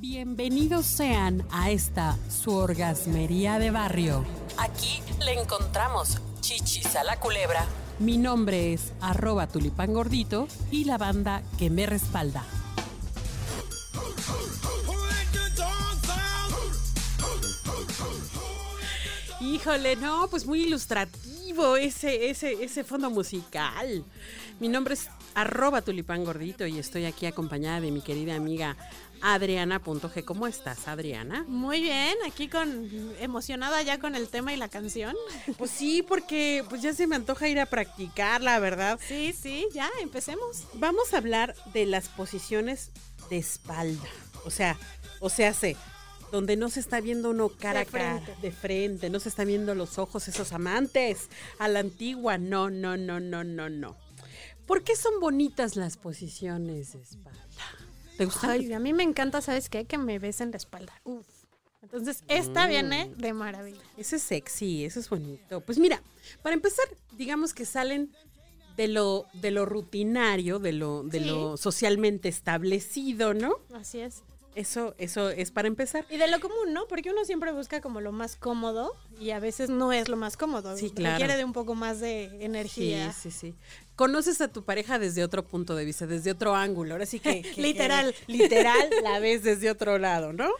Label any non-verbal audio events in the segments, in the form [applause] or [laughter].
Bienvenidos sean a esta su orgasmería de barrio. Aquí le encontramos chichis a la culebra. Mi nombre es arroba tulipán gordito y la banda que me respalda. Híjole, no, pues muy ilustrativo ese, ese, ese fondo musical. Mi nombre es arroba tulipán gordito y estoy aquí acompañada de mi querida amiga Adriana.g. ¿Cómo estás, Adriana? Muy bien, aquí con emocionada ya con el tema y la canción. [laughs] Pues sí, porque pues ya se me antoja ir a practicar, la verdad. Sí, sí, ya empecemos. Vamos a hablar de las posiciones de espalda. O sea, o sea, sé, donde no se está viendo uno cara a cara, de frente, no se están viendo los ojos esos amantes a la antigua. No, no, no, no, no, no. ¿Por qué son bonitas las posiciones de espalda? ¿Te gusta? Ay, a mí me encanta, ¿sabes qué? Que me besen la espalda. Uf. Entonces, esta Mm. viene de maravilla. Eso es sexy, eso es bonito. Pues mira, para empezar, digamos que salen de lo, de lo rutinario, de lo, de Sí. lo socialmente establecido, ¿no? Así es. Eso, eso es para empezar. Y de lo común, ¿no? Porque uno siempre busca como lo más cómodo y a veces no es lo más cómodo. Sí, claro. Requiere de un poco más de energía. Sí, sí, sí. Conoces a tu pareja desde otro punto de vista, desde otro ángulo. Ahora sí que. [laughs] que- Literal. literal la ves desde otro lado, ¿no?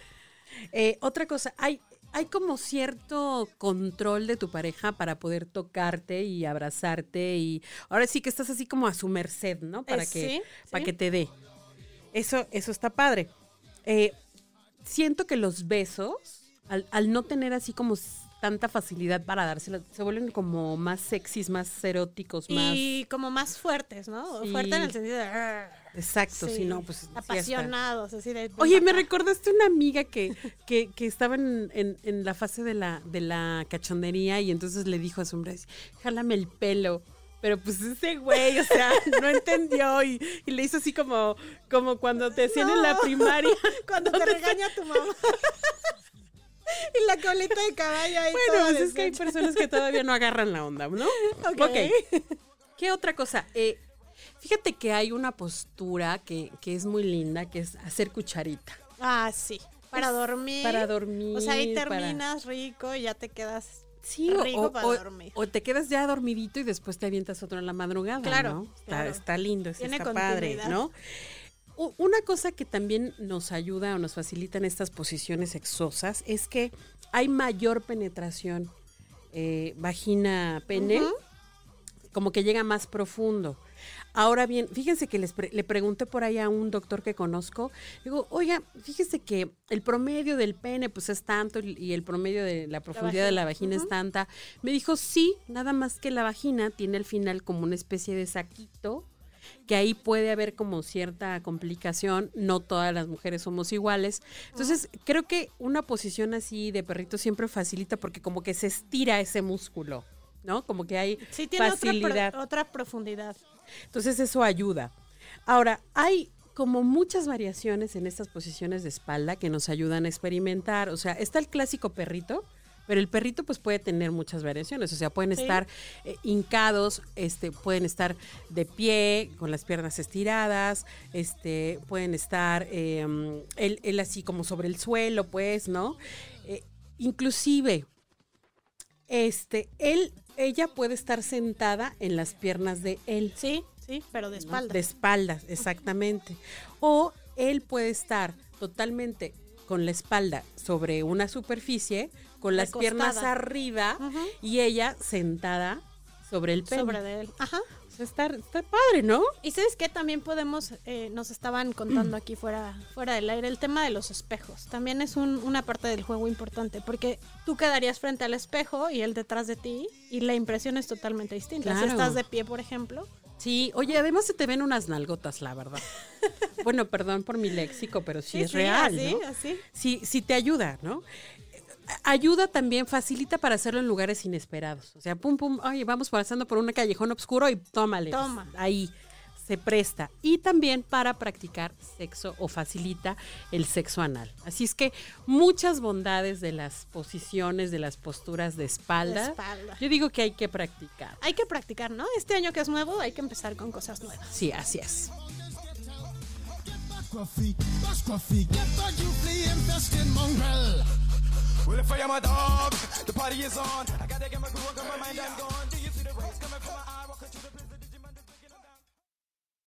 Eh, otra cosa, hay, hay como cierto control de tu pareja para poder tocarte y abrazarte y ahora sí que estás así como a su merced, ¿no? Para Eh, que, sí, para sí. que te dé. Eso, eso está padre. Eh, siento que los besos, al, al no tener así como tanta facilidad para dárselo, se vuelven como más sexys, más eróticos, más... Y como más fuertes, ¿no? Sí. Fuerte en el sentido de... "Arr". Exacto, Sí, si no, pues... Apasionados, así de... Oye, me recordaste una amiga que, que, que estaba en, en- en la fase de la, de la cachondería y entonces le dijo a su hombre, jálame el pelo. Pero pues ese güey, o sea, no entendió y, y le hizo así como, como cuando te hacían en la No. primaria. [laughs] Cuando te regaña tu mamá. [laughs] y la colita de caballo ahí Bueno, pues es que hay personas que todavía no agarran la onda, ¿no? Ok. ok. ¿Qué otra cosa? Eh, fíjate que hay una postura que, que es muy linda, que es hacer cucharita. Ah, sí. Para dormir. para dormir, O sea, ahí para- terminas rico y ya te quedas Sí, o- rico o, para o- dormir. o te quedas ya dormidito y después te avientas otro en la madrugada, Claro, ¿no? Está, claro. está lindo, está padre. ¿no? Una cosa que también nos ayuda o nos facilita en estas posiciones sexosas es que hay mayor penetración eh, vagina-pene. Como que llega más profundo. Ahora bien, fíjense que les pre- le pregunté por ahí a un doctor que conozco, digo, oiga, fíjese que el promedio del pene pues es tanto y el promedio de la profundidad de la vagina. vagina es tanta. Me dijo, sí, nada más que la vagina tiene al final como una especie de saquito, que ahí puede haber como cierta complicación, no todas las mujeres somos iguales. Entonces, creo que una posición así de perrito siempre facilita porque como que se estira ese músculo, ¿no? Como que hay Sí, tiene otra, facilidad. otra profundidad. Entonces eso ayuda. Ahora, hay como muchas variaciones en estas posiciones de espalda que nos ayudan a experimentar. O sea, está el clásico perrito, pero el perrito pues puede tener muchas variaciones. O sea, pueden Sí. estar eh, hincados, este, pueden estar de pie, con las piernas estiradas, este, pueden estar eh, él, él así como sobre el suelo, pues, ¿no? Eh, inclusive, este, él, ella puede estar sentada en las piernas de él. Sí, sí, pero de ¿no? espalda. De espaldas, exactamente. O él puede estar totalmente con la espalda sobre una superficie, con las Recostada. piernas arriba y ella sentada sobre el pene. Sobre de él. Ajá. Está, está padre, ¿no? Y sabes qué también podemos, eh, nos estaban contando aquí fuera, fuera del aire, el tema de los espejos. También es un- una parte del juego importante, porque tú quedarías frente al espejo y él detrás de ti, y la impresión es totalmente distinta. Si estás de pie, por ejemplo, Sí, oye, además se te ven unas nalgotas, la verdad. [laughs] bueno, perdón por mi léxico, pero sí, es real, así, ¿no? así. Sí, sí te ayuda, ¿no? Ayuda también, facilita para hacerlo en lugares inesperados. O sea, pum, pum, oye, vamos pasando por un callejón oscuro y tómale. pues, Toma. ahí se presta. Y también para practicar sexo o facilita el sexo anal. Así es que muchas bondades de las posiciones, de las posturas de espalda. De espalda. Yo digo que hay que practicar. Hay que practicar, ¿no? Este año que es nuevo, hay que empezar con cosas nuevas. Sí, así es. fire, my dog. The party is on. I gotta get my groove on, my mind, I'm gone. Do you see the rays coming from my eyes?